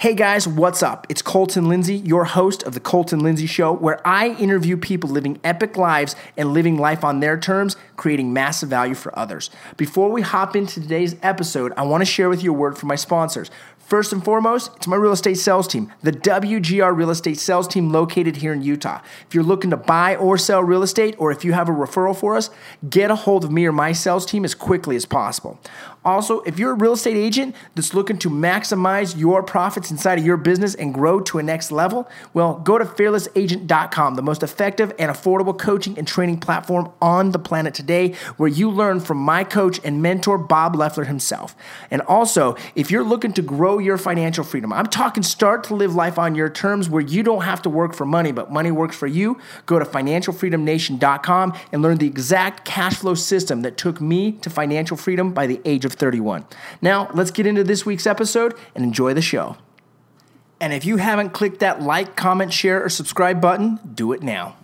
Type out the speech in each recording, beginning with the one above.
Hey guys, what's up? It's Colton Lindsay, your host of The Colton Lindsay Show, where I interview people living epic lives and living life on their terms, creating massive value for others. Before we hop into today's episode, I want to share with you a word from my sponsors. First and foremost, it's my real estate sales team, the WGR Real Estate Sales Team located here in Utah. If you're looking to buy or sell real estate, or if you have a referral for us, get a hold of me or my sales team as quickly as possible. Also, if you're a real estate agent that's looking to maximize your profits inside of your business and grow to a next level, well, go to fearlessagent.com, the most effective and affordable coaching and training platform on the planet today, where you learn from my coach and mentor, Bob Leffler himself. And also, if you're looking to grow your financial freedom, I'm talking start to live life on your terms where you don't have to work for money, but money works for you, go to financialfreedomnation.com and learn the exact cash flow system that took me to financial freedom by the age of 31. Now, let's get into this week's episode and enjoy the show. And if you haven't clicked that like, comment, share, or subscribe button, do it now.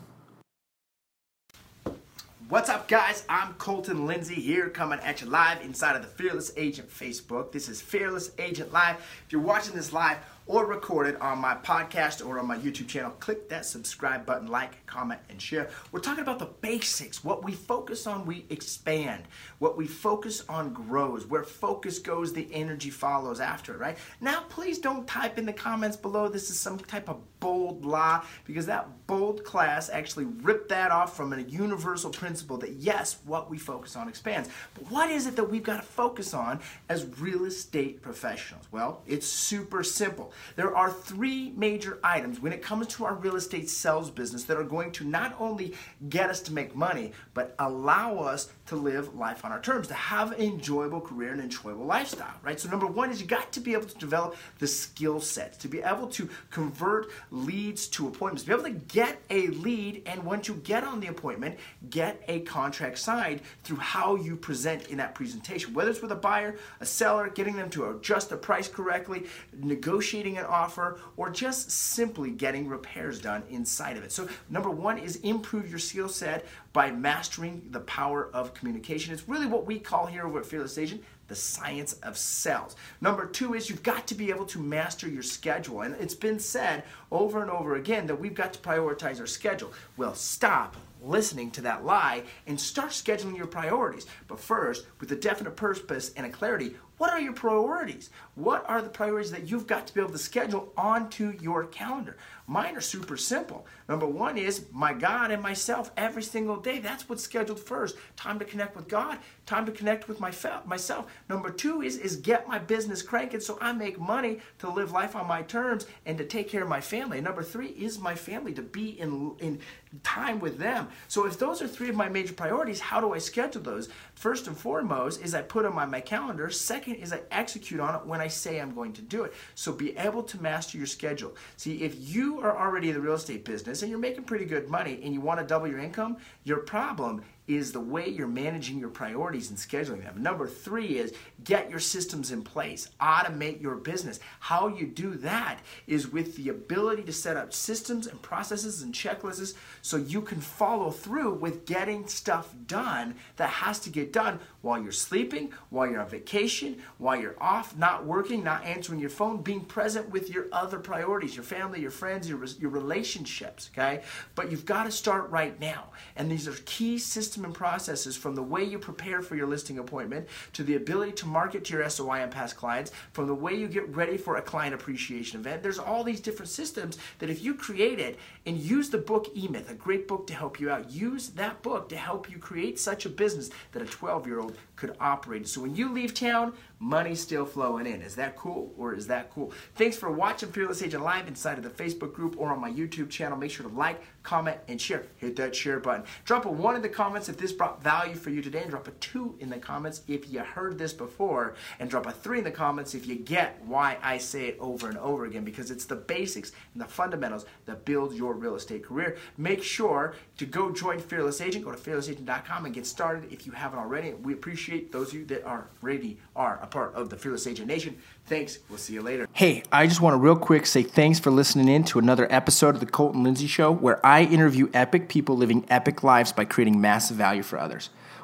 What's up, guys? I'm Colton Lindsay here, coming at you live inside of the Fearless Agent Facebook. This is Fearless Agent Live. If you're watching this live, or record it on my podcast or on my YouTube channel, click that subscribe button, like, comment, and share. We're talking about the basics. What we focus on, we expand. What we focus on grows. Where focus goes, the energy follows after it, right? Now, please don't type in the comments below this is some type of bold law because that bold class actually ripped that off from a universal principle that yes, what we focus on expands. But what is it that we've got to focus on as real estate professionals? Well, it's super simple. There are three major items when it comes to our real estate sales business that are going to not only get us to make money, but allow us to live life on our terms, to have an enjoyable career and enjoyable lifestyle, right? So number one is you got to be able to develop the skill sets, to be able to convert leads to appointments, to be able to get a lead, and once you get on the appointment, get a contract signed through how you present in that presentation, whether it's with a buyer, a seller, getting them to adjust the price correctly, negotiating an offer, or just simply getting repairs done inside of it. So number one is improve your skill set by mastering the power of communication. It's really what we call here over at Fearless Agent the science of sales. Number two is you've got to be able to master your schedule. And it's been said over and over again that we've got to prioritize our schedule. Well, stop listening to that lie and start scheduling your priorities. But first, with a definite purpose and a clarity, what are your priorities? What are the priorities that you've got to be able to schedule onto your calendar? Mine are super simple. Number one is my God and myself every single day. That's what's scheduled first. Time to connect with God, time to connect with my myself. Number two is, is get my business cranking so I make money to live life on my terms and to take care of my family. Number three is my family, to be in, in time with them. So if those are three of my major priorities, how do I schedule those? First and foremost is I put them on my calendar. Second is I execute on it when I say I'm going to do it. So be able to master your schedule. See, if you are already in the real estate business and you're making pretty good money and you want to double your income, your problem is the way you're managing your priorities and scheduling them. Number three is get your systems in place, automate your business. How you do that is with the ability to set up systems and processes and checklists so you can follow through with getting stuff done that has to get done while you're sleeping, while you're on vacation, while you're off, not working, not answering your phone, being present with your other priorities, your family, your friends, your, your relationships, okay? But you've got to start right now. And these are key systems system and processes from the way you prepare for your listing appointment to the ability to market to your SOI and past clients, from the way you get ready for a client appreciation event. There's all these different systems that if you create it and use the book E-Myth, a great book to help you out, use that book to help you create such a business that a 12 year old could operate. So when you leave town, money's still flowing in. Is that cool or is that cool? Thanks for watching Fearless Agent Live inside of the Facebook group or on my YouTube channel. Make sure to like, comment, and share. Hit that share button. Drop a one in the comments if this brought value for you today, and drop a two in the comments if you heard this before, and drop a three in the comments if you get why I say it over and over again because it's the basics and the fundamentals that build your real estate career. Make sure to go join Fearless Agent. Go to fearlessagent.com and get started if you haven't already. We appreciate those of you that are ready are part of the Fearless Agent Nation. Thanks. We'll see you later. Hey, I just want to real quick say thanks for listening in to another episode of the Colton Lindsay Show where I interview epic people living epic lives by creating massive value for others.